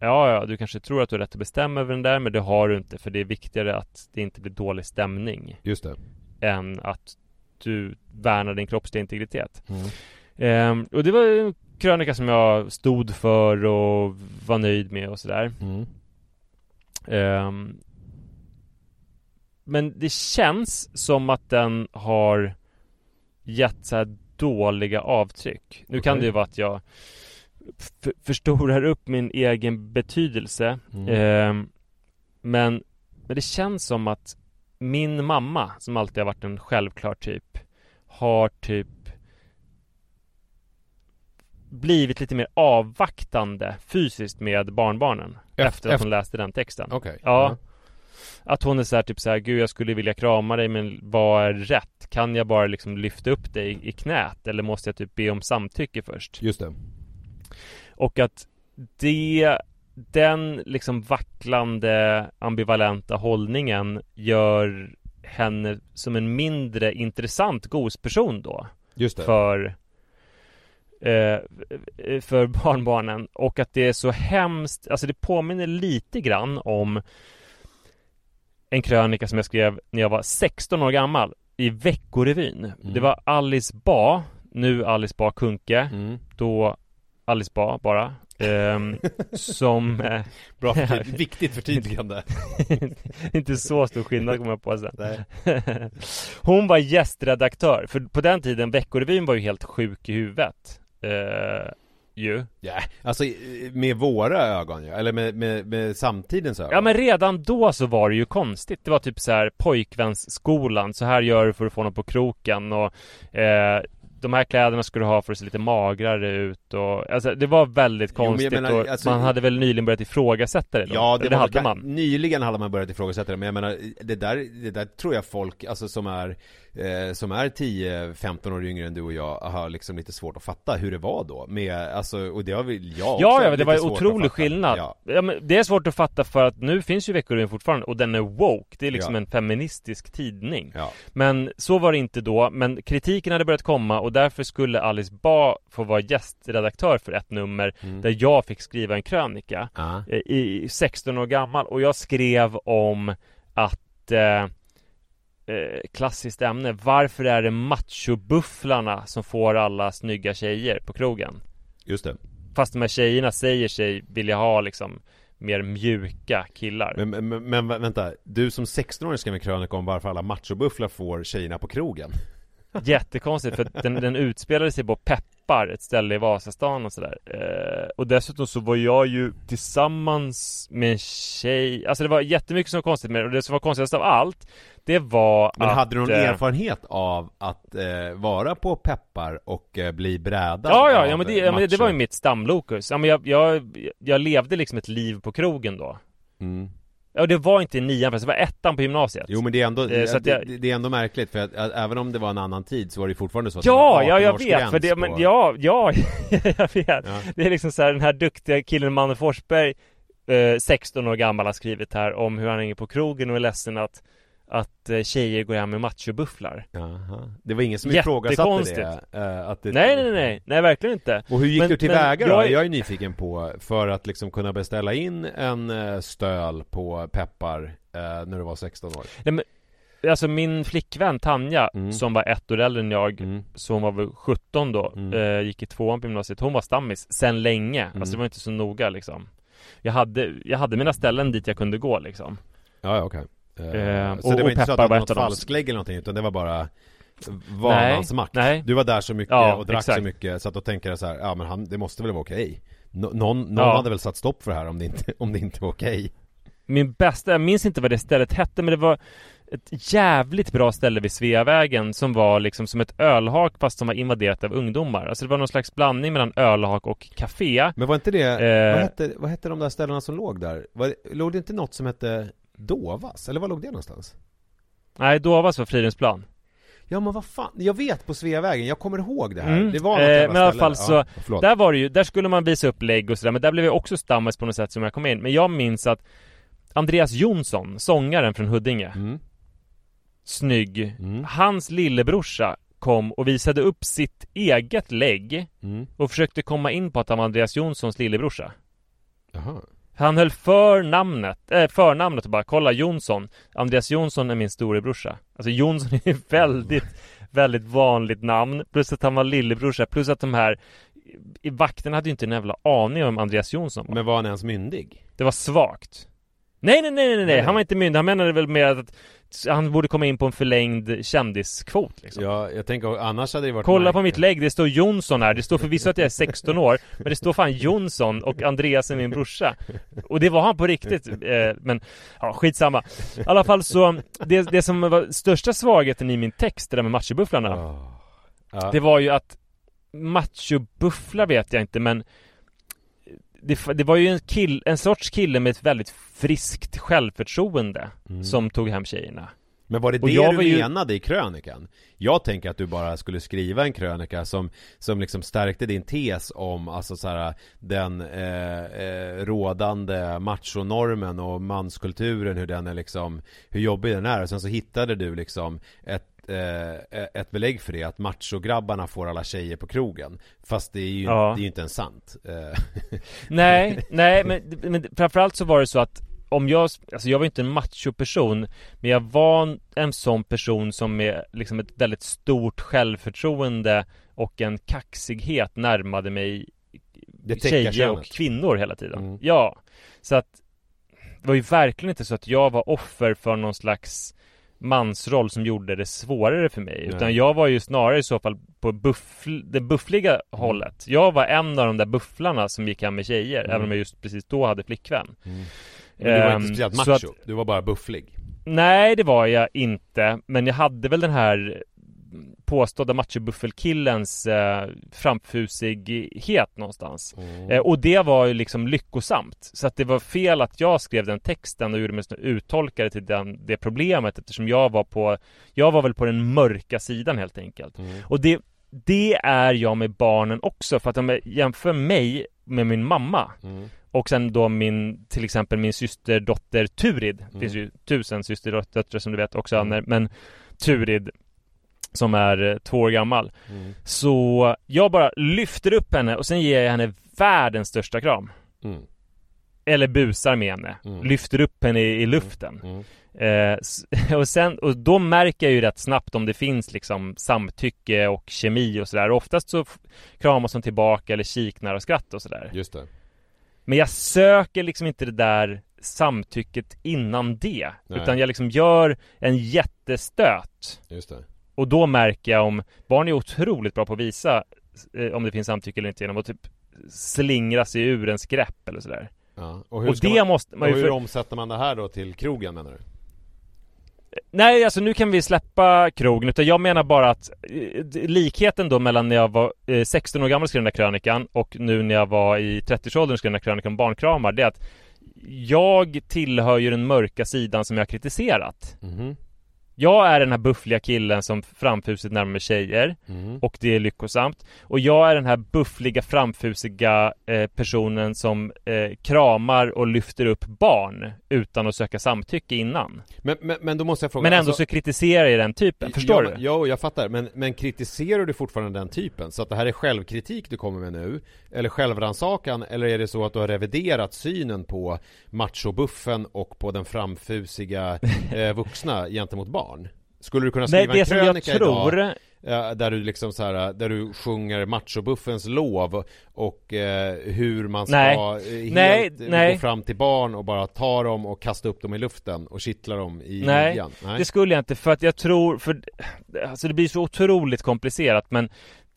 Ja, ja, du kanske tror att du har rätt att bestämma över den där Men det har du inte för det är viktigare att det inte blir dålig stämning just det Än att du värnar din kroppsliga integritet mm. Ehm, Och det var en krönika som jag stod för och var nöjd med och sådär Mm. Ehm, Men det känns som att den har gett så här dåliga avtryck. Nu kan det ju vara att jag f- förstorar upp min egen betydelse Mm. Ehm, men, men det känns som att min mamma, som alltid har varit en självklar typ Har typ Blivit lite mer avvaktande fysiskt med barnbarnen Efter- Efter, att hon läste den texten. Okej. Ja Att hon är så här, typ så här, gud jag skulle vilja krama dig men vad är rätt? Kan jag bara liksom lyfta upp dig i, i knät? Eller måste jag typ be om samtycke först? Just det Och att det den liksom vacklande ambivalenta hållningen gör henne som en mindre intressant gosperson då Just det. för eh, för barnbarnen och att det är så hemskt, alltså det påminner lite grann om en krönika som jag skrev när jag var 16 år gammal i Veckorevyn. Mm. Det var Alice Ba, nu Alice Ba Kuhnke, Mm. då Alice Ba bara, ehm, (laughs) som eh, Bra, förtyd- (laughs) viktigt förtydligande. (laughs) inte så stor skillnad kommer jag på sen. Hon var gästredaktör, för på den tiden Veckorevyn var ju helt sjuk i huvudet. Eh, ju. Ja, alltså i- med våra ögon ja, eller med, med, med samtidens ögon. Ja men redan då så var det ju konstigt. Det var typ så här pojkvänsskolan, så här gör du för att få något på kroken och eh, de här kläderna ska du ha för att se lite magrare ut och alltså det var väldigt Jo, men konstigt menar, och alltså- man hade väl nyligen börjat ifrågasätta det då? Ja, det, var hade man. Nyligen hade man börjat ifrågasätta det, men jag menar, det där, det där tror jag folk, alltså som är, eh, som är 10-15 år yngre än du och jag, har liksom lite svårt att fatta hur det var då. Med, alltså, och det har väl jag också Ja, ja, det var att otrolig skillnad. Ja. Ja. men det är svårt att fatta för att nu finns ju Veckorevyn fortfarande och den är woke. Det är liksom Ja. en feministisk tidning. Ja. Men så var det inte då. Men kritiken hade börjat komma och därför skulle Alice Ba få vara gästredaktör för ett nummer Mm. där jag fick skriva en krönika. Ja. eh, I 16 år gammal och jag skrev om att eh, eh, klassiskt ämne. Varför är det machobufflarna som får alla snygga tjejer på krogen? Just det. Fast de här tjejerna säger sig vilja ha liksom mer mjuka killar. Men, men, men, men vänta, du som 16-åring skrev en krönika om varför alla machobufflar får tjejerna på krogen. Jättekonstigt för den, den utspelade sig på Peppar, ett ställe i Vasastan och sådär. Eh, och dessutom så var jag ju tillsammans med en tjej, alltså det var jättemycket som var konstigt med det. Och det som var konstigast av allt, det var Men att... hade du någon eh, erfarenhet av att eh, vara på Peppar och eh, bli brädad Ja, ja, ja men, det, ja, men det, det var ju mitt stamlokus. Ja, men jag, jag, jag levde liksom ett liv på krogen då. Mm. Ja, det var inte i nian fast det var ettan på gymnasiet. Jo men det är ändå, Eh, det, jag- det är ändå märkligt för att, att även om det var en annan tid så var det fortfarande så att Ja, det ja, jag 18-årsgräns vet, för det, men på- ja, ja, (laughs) jag vet. Ja. Det är liksom så här, den här duktiga killen Manne Forsberg, eh, 16 år gammal, har skrivit här om hur han hänger på krogen och är ledsen att att eh, tjejer går hem med machobufflar. Jaha. Det var ingen som ifrågasatte det, eh, att det Nej, nej, nej, nej, verkligen inte. Och hur gick Men- du tillväga då? jag- Jag är nyfiken på för att liksom kunna beställa in en eh, stöl på Peppar eh, när du var 16 år Nej, men, alltså min flickvän Tanja, Mm. som var ett år äldre än jag, mm. så hon var väl 17 då, Mm. eh, gick i tvåan på gymnasiet. Hon var stammis sen länge. Mm. Alltså det var inte så noga liksom. Jag hade, jag hade mina ställen dit jag kunde gå liksom. Ja, okej Eh, Eh, Så och- det var och inte så att det var något falsklägg eller någonting utan det var bara vanans makt nej. Du var där så mycket Ja, och drack exakt. så mycket så att då tänker jag så här, ja men han, det måste väl vara okej Nå- Någon, någon Ja. hade väl satt stopp för det här om det inte, (laughs) om det inte var okej Min bästa, jag minns inte vad det stället hette men det var ett jävligt bra ställe vid Sveavägen som var liksom som ett ölhak fast som var invaderat av ungdomar. Alltså det var någon slags blandning mellan ölhak och café. Men var inte det, Eh. vad, hette, vad hette de där ställena som låg där? Var, låg det inte något som hette Dovas? Eller var låg det någonstans? Nej, Dovas var Fridhemsplan. Ja men vad fan, jag vet på Sveavägen, jag kommer ihåg det här Mm. Det var något Eh, men i alla fall så- ja. Där var det ju, där skulle man visa upp lägg och sådär men där blev jag också stammis på något sätt som jag kom in. Men jag minns att Andreas Jonsson, sångaren från Huddinge, mm. snygg, Mm. hans lillebrorsa kom och visade upp sitt eget lägg Mm. och försökte komma in på att han var Andreas Jonssons lillebrorsa. Jaha Han höll för namnet, äh, förnamnet och bara kolla Jonsson. Andreas Jonsson är min storebrorsa. Alltså Jonsson är ju (laughs) väldigt, väldigt vanligt namn. Plus att han var lillebrorsa, plus att de här Vakterna hade ju inte en jävla aning om Andreas Jonsson var. Men var han ens myndig? Det var svagt. Nej nej nej nej. Nej, Nej. han var inte myndig, han menade väl mer att han borde komma in på en förlängd kändiskvot liksom. Ja, jag tänker annars hade det varit Kolla på mitt lägg, det står Jonsson här. Det står förvisso att jag är 16 år, men det står fan Jonsson och Andreas är min brorsa. Och det var han på riktigt. Eh, men ja, skitsamma. I alla fall så, det, det som var största svagheten i min text, det där med machobufflarna, Åh. Ja. det var ju att machobufflar vet jag inte, men det, det var ju en, kill, en sorts kille med ett väldigt friskt självförtroende Mm. som tog hem tjejerna. Men var det Och det jag du ju- menade i krönikan? Jag tänker att du bara skulle skriva en krönika som, som liksom stärkte din tes om alltså så här, den eh, eh, rådande machonormen och manskulturen, hur den är liksom, hur jobbig den är. Och sen så hittade du liksom ett eh, ett belägg för det, att machograbbarna får alla tjejer på krogen. Fast det är ju, Ja. det är ju inte ens sant. Eh, Nej, (laughs) nej men, men framförallt så var det så att om jag, alltså jag var inte en machoperson Men jag var en sån person som med liksom ett väldigt stort självförtroende och en kaxighet närmade mig Det tjejer och kvinnor hela tiden Mm. Ja, så att det var ju verkligen inte så att jag var offer för någon slags mansroll som gjorde det svårare för mig Nej. Utan jag var ju snarare i så fall på buffl, det buffliga Mm. hållet Jag var en av de där bufflarna som gick hem med tjejer Mm. Även om jag just precis då hade flickvän Men du var Ehm, inte speciellt så macho, att- du var bara bufflig. Nej det var jag inte Men jag hade väl den här påstådda machobuffelkillens eh, framfusighet någonstans Mm. eh, Och det var ju liksom lyckosamt Så att det var fel att jag skrev den texten och gjorde mig uttolkare till den, det problemet Eftersom jag var på Jag var väl på den mörka sidan helt enkelt Mm. Och det Det är jag med barnen också för att om jag jämför mig med min mamma Mm. och sen då min, till exempel min systerdotter Turid Det Mm. finns ju tusen systerdöttrar som du vet också Mm. Men Turid Som är eh, två år gammal Mm. Så jag bara lyfter upp henne och sen ger jag henne världens största kram Mm. Eller busar med henne Mm. Lyfter upp henne i, i luften Mm. eh, (laughs) Och sen, och då märker jag ju rätt snabbt om det finns liksom samtycke och kemi och sådär Oftast så kramas hon tillbaka eller kiknar och skrattar och sådär Just det. Men jag söker liksom inte det där samtycket innan det Nej. Utan jag liksom gör en jättestöt Just det. Och då märker jag om Barn är otroligt bra på att visa eh, Om det finns samtycke eller inte genom att typ Slingra sig ur ens grepp eller sådär Ja. Och, hur ska det man, måste man och ju hur för... omsätter man det här då till krogen menar du? Nej alltså nu kan vi släppa krogen utan jag menar bara att eh, Likheten då mellan när jag var eh, 16 år gammal och skrev den där krönikan Och nu när jag var i 30-årsåldern och skrev den där krönikan om barnkramar Det är att Jag tillhör ju den mörka sidan som jag har kritiserat Mhm. Jag är den här buffliga killen som framfusigt närmar tjejer Mhm. Och det är lyckosamt Och jag är den här buffliga framfusiga eh, personen som eh, kramar och lyfter upp barn Utan att söka samtycke innan Men, men, men då måste jag fråga Men ändå alltså- så kritiserar jag den typen, förstår ja, du? Ja, jag fattar. Men, men kritiserar du fortfarande den typen? Så att det här är självkritik du kommer med nu? Eller självrannsakan? Eller är det så att du har reviderat synen på machobuffen och på den framfusiga (laughs) eh, vuxna gentemot barn? Skulle du kunna Nej, skriva det en krönika tror idag där du liksom så här, där du sjunger machobuffens lov och eh, hur man ska Nej. eh, helt Nej, eh, nej. gå fram till barn och bara ta dem och kasta upp dem i luften och kittla dem i Nej, midjan? det skulle jag inte för att jag tror, för alltså det blir så otroligt komplicerat men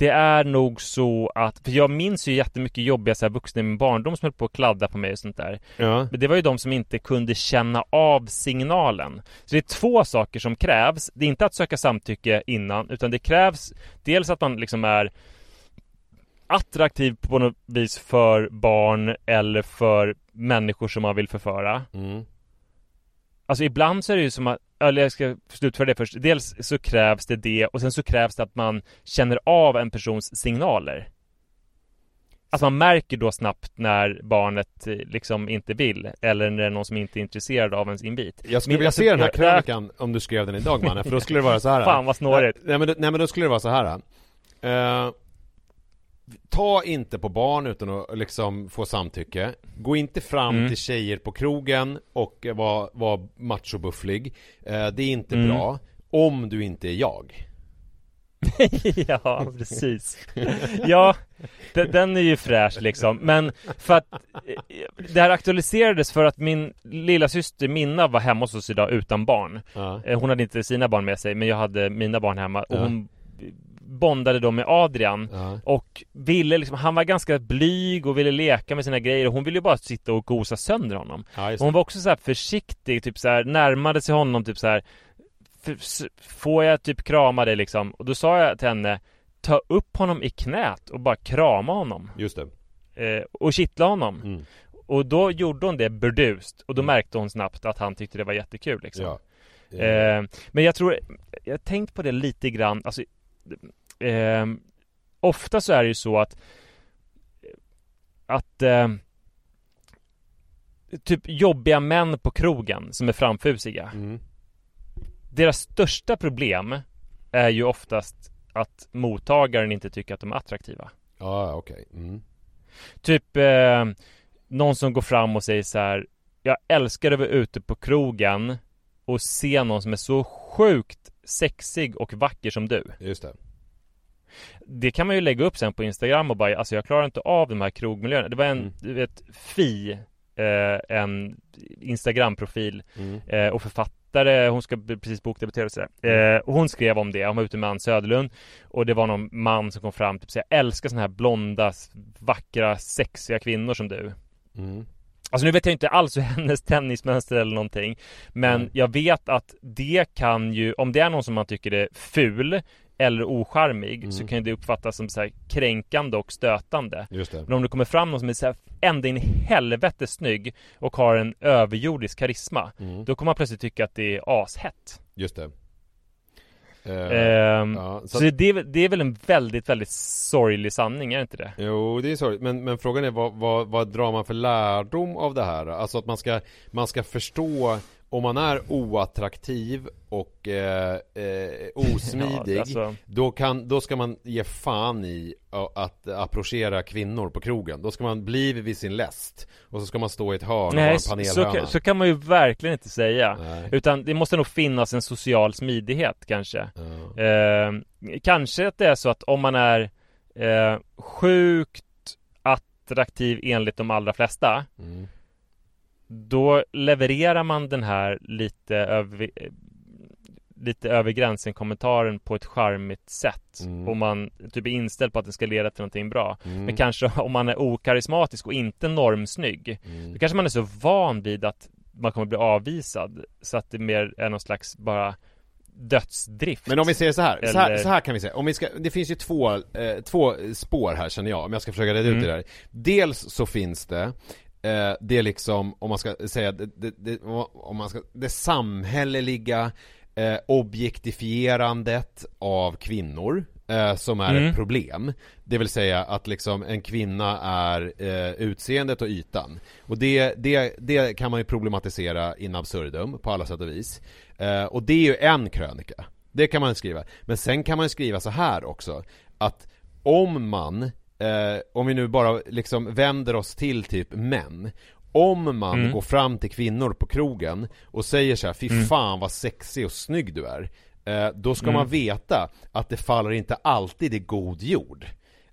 det är nog så att, för jag minns ju jättemycket jobbiga så här vuxna i min barndom som höll på att kladda på mig och sånt där Ja. Men det var ju de som inte kunde känna av signalen Så det är två saker som krävs Det är inte att söka samtycke innan utan det krävs Dels att man liksom är Attraktiv på något vis för barn eller för människor som man vill förföra Mm. Alltså ibland så är det ju som att, eller jag ska slutföra det först Dels så krävs det det och sen så krävs det att man känner av en persons signaler Att man märker då snabbt när barnet eh, liksom inte vill Eller när det är någon som inte är intresserad av ens invit Jag skulle vilja alltså, se den här krönikan om du skrev den idag mannen, för då skulle det vara så här. (laughs) Fan vad snårigt Nej men, då- nej men då skulle det vara så här. Eh, ta inte på barn utan att liksom få samtycke. Gå inte fram Mm. till tjejer på krogen och vara var machobufflig. Eh, det är inte Mm. bra. Om du inte är jag. (laughs) ja, precis Ja, de- den är ju fräsch liksom Men för att eh, Det här aktualiserades för att min lilla syster Minna var hemma hos oss idag utan barn Ja. Eh, Hon hade inte sina barn med sig men jag hade mina barn hemma och Ja. hon bondade då med Adrian Ja. och ville liksom, han var ganska blyg och ville leka med sina grejer och hon ville ju bara sitta och gosa sönder honom. Ja, hon var också så här försiktig, typ så här närmade sig honom typ så här "F- s- Får jag typ krama dig liksom? Och då sa jag till henne Ta upp honom i knät och bara krama honom Just det. eh, Och kittla honom Mm. Och då gjorde hon det burdust Och då märkte hon snabbt att han tyckte det var jättekul liksom Ja. Eh, men jag tror, jag har tänkt på det lite grann, alltså eh, Ofta så är det ju så att Att eh, Typ jobbiga män på krogen som är framfusiga Mm. Deras största problem är ju oftast att mottagaren inte tycker att de är attraktiva Ja, okej. Mm. Typ eh, någon som går fram och säger så här Jag älskar att vara ute på krogen och se någon som är så sjukt sexig och vacker som du. Just det. Det kan man ju lägga upp sen på Instagram och bara Alltså jag klarar inte av de här krogmiljöerna. Det var en, Mm. du vet, Fi eh, En Instagram-profil Mm. eh, och författare, hon ska precis bokdebutera och sådär. Eh, och hon skrev om det, hon var ute med Ann Söderlund och det var någon man som kom fram typ säga jag älskar såna här blonda, vackra, sexiga kvinnor som du. Mm. Alltså nu vet jag inte alls hur (laughs) hennes tennismönster eller någonting Men Nej. jag vet att det kan ju, om det är någon som man tycker är ful eller ocharmig Mm. så kan det uppfattas som så kränkande och stötande. Men om det kommer fram någon som är så här ända in i helvete snygg och har en överjordisk karisma Mm. Då kommer man plötsligt tycka att det är ashett Just det. Eh, Ehm, ja, så Så, att- det, är, väl- det är väl en väldigt, väldigt sorglig sanning, är det inte det? Jo, det är sorgligt. Men, men frågan är vad, vad, vad drar man för lärdom av det här? Alltså att man ska, man ska förstå om man är oattraktiv och eh, eh, (laughs) osmidig Ja, alltså- då, kan, då ska man ge fan i att approchera kvinnor på krogen Då ska man bli vid sin läst Och så ska man stå i ett hörn och vara Nej, en så, så, kan- så kan man ju verkligen inte säga Nej. Utan det måste nog finnas en social smidighet kanske Ja. eh, Kanske att det är så att om man är eh, sjukt attraktiv enligt de allra flesta Mm. Då levererar man den här lite över Lite över gränsen kommentaren på ett charmigt sätt Mm. Och man typ är inställd på att det ska leda till någonting bra Mm. Men kanske (laughs) om man är okarismatisk och inte normsnygg Mm. Då kanske man är så van vid att man kommer bli avvisad Så att det mer är någon slags bara dödsdrift Men om vi säger så här, så här, Eller- så här kan vi säga, om vi ska, det finns ju två, eh, två spår här känner jag, om jag ska försöka reda ut Mm. det där Dels så finns det, eh, det är liksom, om man ska säga, det, det, det, om man ska, det samhälleliga eh, objektifierandet av kvinnor eh, som är Mm. ett problem. Det vill säga att liksom en kvinna är eh, utseendet och ytan. Och det, det, det kan man ju problematisera in absurdum på alla sätt och vis. Eh, Och det är ju en krönika. Det kan man skriva. Men sen kan man skriva så här också Att om man eh, Om vi nu bara liksom vänder oss till typ män om man Mm. går fram till kvinnor på krogen och säger så här, fy Mm. fan vad sexig och snygg du är eh, Då ska Mm. man veta att det faller inte alltid i god jord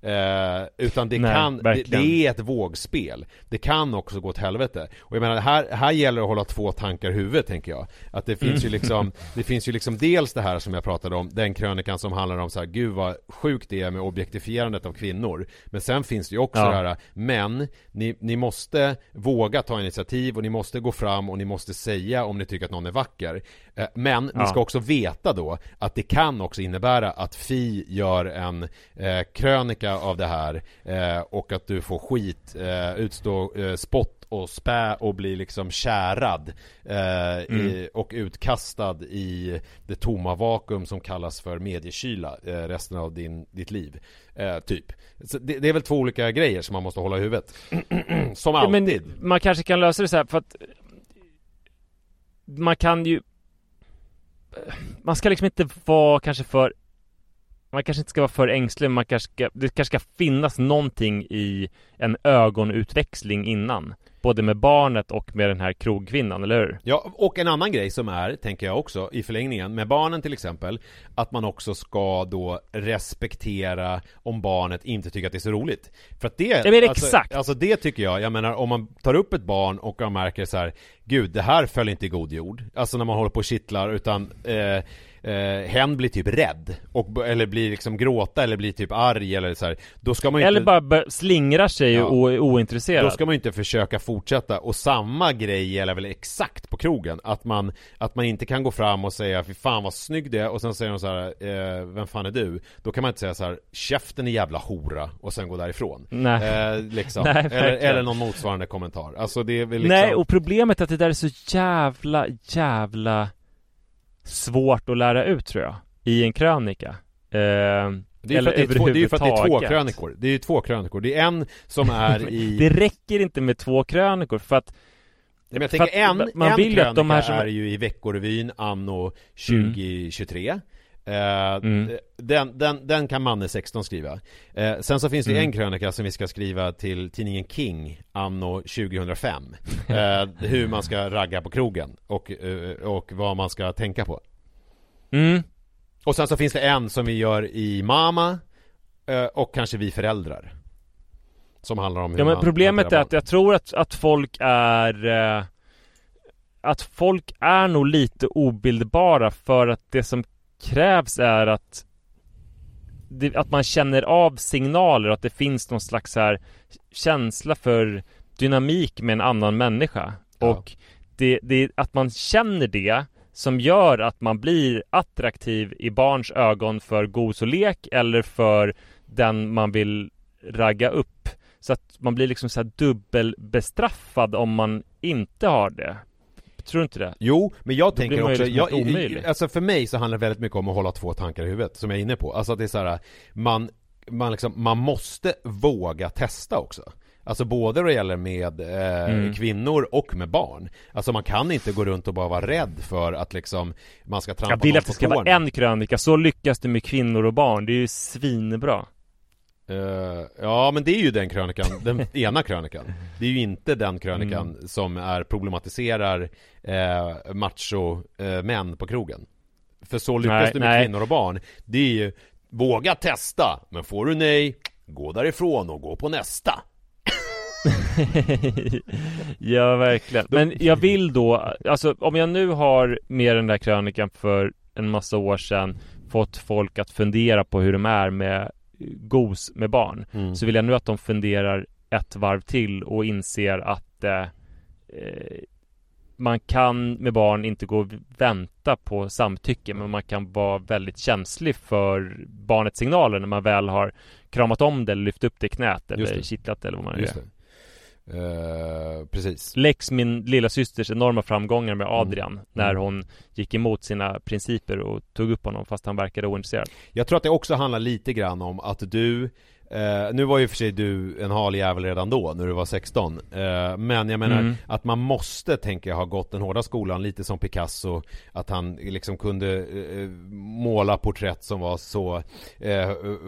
eh, Utan det Nej, kan, det, det är ett vågspel Det kan också gå åt helvete Och jag menar, här, här gäller det att hålla två tankar i huvudet tänker jag Att det finns ju Mm. liksom (laughs) Det finns ju liksom dels det här som jag pratade om Den krönikan som handlar om så här, gud vad sjukt det är med objektifierandet av kvinnor Men sen finns det ju också Ja. det här Men, ni, ni måste våga ta initiativ och ni måste gå fram och ni måste säga om ni tycker att någon är vacker Eh, Men ni Ja. ska också veta då att det kan också innebära att Fi gör en eh, krönika av det här eh, och att du får skit, eh, utstå eh, spott och spä och bli liksom kärad eh, i, och utkastad i det tomma vakuum som kallas för mediekyla eh, resten av din, ditt liv. Eh, typ. Det, det är väl två olika grejer som man måste hålla i huvudet. (clears throat) som Ja, alltid. Men man kanske kan lösa det så här för att Man kan ju Man ska liksom inte vara kanske för Man kanske inte ska vara för ängslig, man kanske ska, det kanske ska finnas någonting i en ögonutväxling innan Både med barnet och med den här krogkvinnan, eller hur? Ja, och en annan grej som är, tänker jag också, i förlängningen, med barnen till exempel Att man också ska då respektera om barnet inte tycker att det är så roligt För att det, Ja, men alltså, exakt. alltså det tycker jag, jag menar om man tar upp ett barn och man märker så här Gud, det här föll inte i god jord Alltså när man håller på och kittlar, utan eh, eh, hen blir typ rädd och, Eller blir liksom gråta eller blir typ arg eller så här. Då ska man ju Eller inte... bara bör- slingrar sig Ja. och är ointresserad Då ska man ju inte försöka fortsätta och samma grej gäller väl exakt på krogen Att man, att man inte kan gå fram och säga fy fan vad snygg du är och sen säger de så här, eh, vem fan är du? Då kan man inte säga så här, käften är jävla hora och sen gå därifrån Nej. eh, liksom. (laughs) Nej, eller, eller någon motsvarande kommentar Alltså det är väl liksom Nej, och problemet är att det där är så jävla, jävla svårt att lära ut tror jag I en krönika. Eh, det är, att det, är två, det är för att det är två krönikor. Det är två krönikor. Det är en som är (laughs) i Det räcker inte med två krönikor för att men jag tänker en, man en vill krönika de här som... är ju i Veckorevyn anno 2023 mm. Eh, mm. den, den, den kan Manne 16 skriva eh, Sen så finns det mm. en krönika som vi ska skriva till tidningen King Anno 2005 (laughs) eh, Hur man ska ragga på krogen och, eh, och vad man ska tänka på mm. Och sen så finns det en som vi gör i Mama eh, Och kanske vi föräldrar Som handlar om hur Ja men problemet är att jag tror att, att folk är eh, Att folk är nog lite obildbara för att det som krävs är att det, att man känner av signaler, att det finns någon slags här känsla för dynamik med en annan människa. Ja. Och det, det, att man känner det som gör att man blir attraktiv i barns ögon för gos och lek eller för den man vill ragga upp. Så att man blir liksom så här dubbelbestraffad om man inte har det. Tror du inte det? Jo, men jag Då tänker också, liksom jag, alltså för mig så handlar det väldigt mycket om att hålla två tankar i huvudet, som jag är inne på. Alltså att det är så här, man, man liksom, man måste våga testa också. Alltså både vad det gäller med eh, mm. kvinnor och med barn Alltså man kan inte gå runt och bara vara rädd för att liksom Man ska trampa Jag vill att det ska vara en krönika, så lyckas det med kvinnor och barn Det är ju svinbra Uh, ja men det är ju den krönikan, den (laughs) ena krönikan. Det är ju inte den krönikan mm. som är problematiserar uh, macho uh, män på krogen. För så lyckas du med nej. kvinnor och barn. Det är ju Våga testa, men får du nej Gå därifrån och gå på nästa. (laughs) Ja verkligen. Men jag vill då, alltså om jag nu har med den där krönikan för en massa år sedan Fått folk att fundera på hur de är med gos med barn mm. så vill jag nu att de funderar ett varv till och inser att eh, eh, man kan med barn inte gå och vänta på samtycke men man kan vara väldigt känslig för barnets signaler när man väl har kramat om det eller lyft upp det i knät eller kittlat eller vad man Just gör. Uh, precis Lex min lilla systers enorma framgångar med Adrian mm. när mm. hon gick emot sina principer och tog upp honom fast han verkade ointresserad Jag tror att det också handlar lite grann om att du Uh, nu var ju för sig du en hal jävel redan då, när du var 16 uh, eh, Men jag menar mm. att man måste, tänker jag, ha gått den hårda skolan Lite som Picasso Att han liksom kunde uh, måla porträtt som var så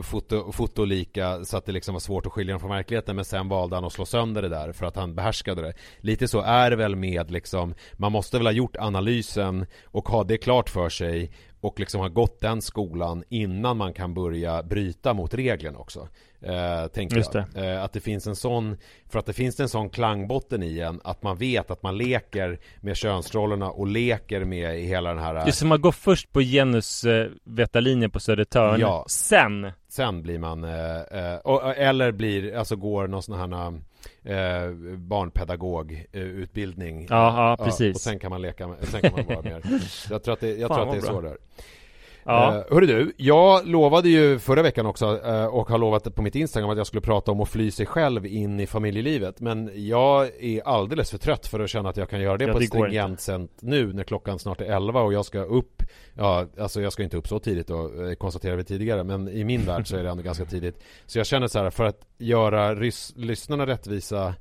foto, fotolika Så att det liksom var svårt att skilja dem från verkligheten. Men sen valde han att slå sönder det där för att han behärskade det. Lite så är det väl med liksom Man måste väl ha gjort analysen och ha det klart för sig och liksom ha gått den skolan innan man kan börja bryta mot reglerna också. Eh, tänker Just jag. Eh, att det finns en sån, för att det finns en sån klangbotten i en, att man vet att man leker med könsrollerna och leker med i hela den här Just så man går först på genusvetarlinjen på Södertörn, ja. sen Sen blir man, eh, eh och, eller blir, alltså går någon sån här eh, barnpedagogutbildning. Ja, ja, precis. Ja, Och sen kan man leka, sen kan man vara mer Jag tror att det, jag tror att det är bra. så där Ja. Uh, hörru du, jag lovade ju förra veckan också uh, och har lovat på mitt Instagram att jag skulle prata om att fly sig själv in i familjelivet. Men jag är alldeles för trött för att känna att jag kan göra det ja, på ett stringent sätt nu när klockan snart är 11 och jag ska upp. Ja, alltså jag ska inte upp så tidigt och eh, konstaterade vi tidigare men i min värld så är det ändå ganska tidigt. Så jag känner så här, för att göra rys- lyssnarna rättvisa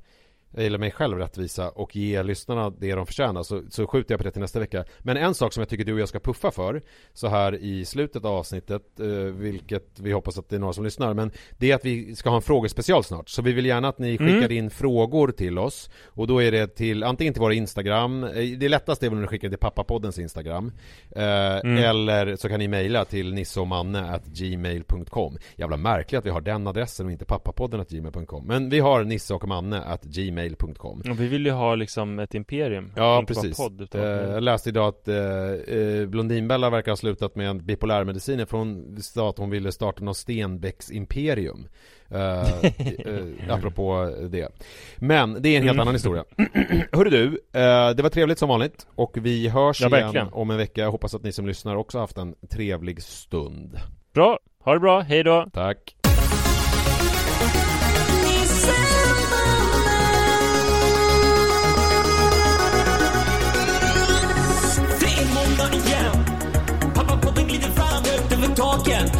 eller mig själv rättvisa och ge lyssnarna det de förtjänar så, så skjuter jag på det till nästa vecka. Men en sak som jag tycker du och jag ska puffa för så här i slutet av avsnittet, eh, vilket vi hoppas att det är några som lyssnar, men det är att vi ska ha en frågespecial snart. Så vi vill gärna att ni skickar mm. in frågor till oss och då är det till antingen till våra Instagram, eh, det lättaste är väl när ni skickar till pappapoddens Instagram eh, mm. eller så kan ni mejla till nisseochmanne@gmail.com. Jävla märkligt att vi har den adressen och inte pappapodden gmail.com. Men vi har nisse gmail.com Vi vill ju ha liksom ett imperium. Ja precis. podd, utan... eh, Jag läste idag att eh, eh, Blondinbella verkar ha slutat med en bipolärmediciner för hon sa att hon ville starta något Stenbecks imperium Uh, uh, (laughs) apropå det. Men det är en helt mm. annan historia. (clears throat) Hörru du, uh, det var trevligt som vanligt Och vi hörs ja, igen verkligen. om en vecka. Jag hoppas att ni som lyssnar också haft en trevlig stund. Bra, ha det bra, hej då. Tack Talking.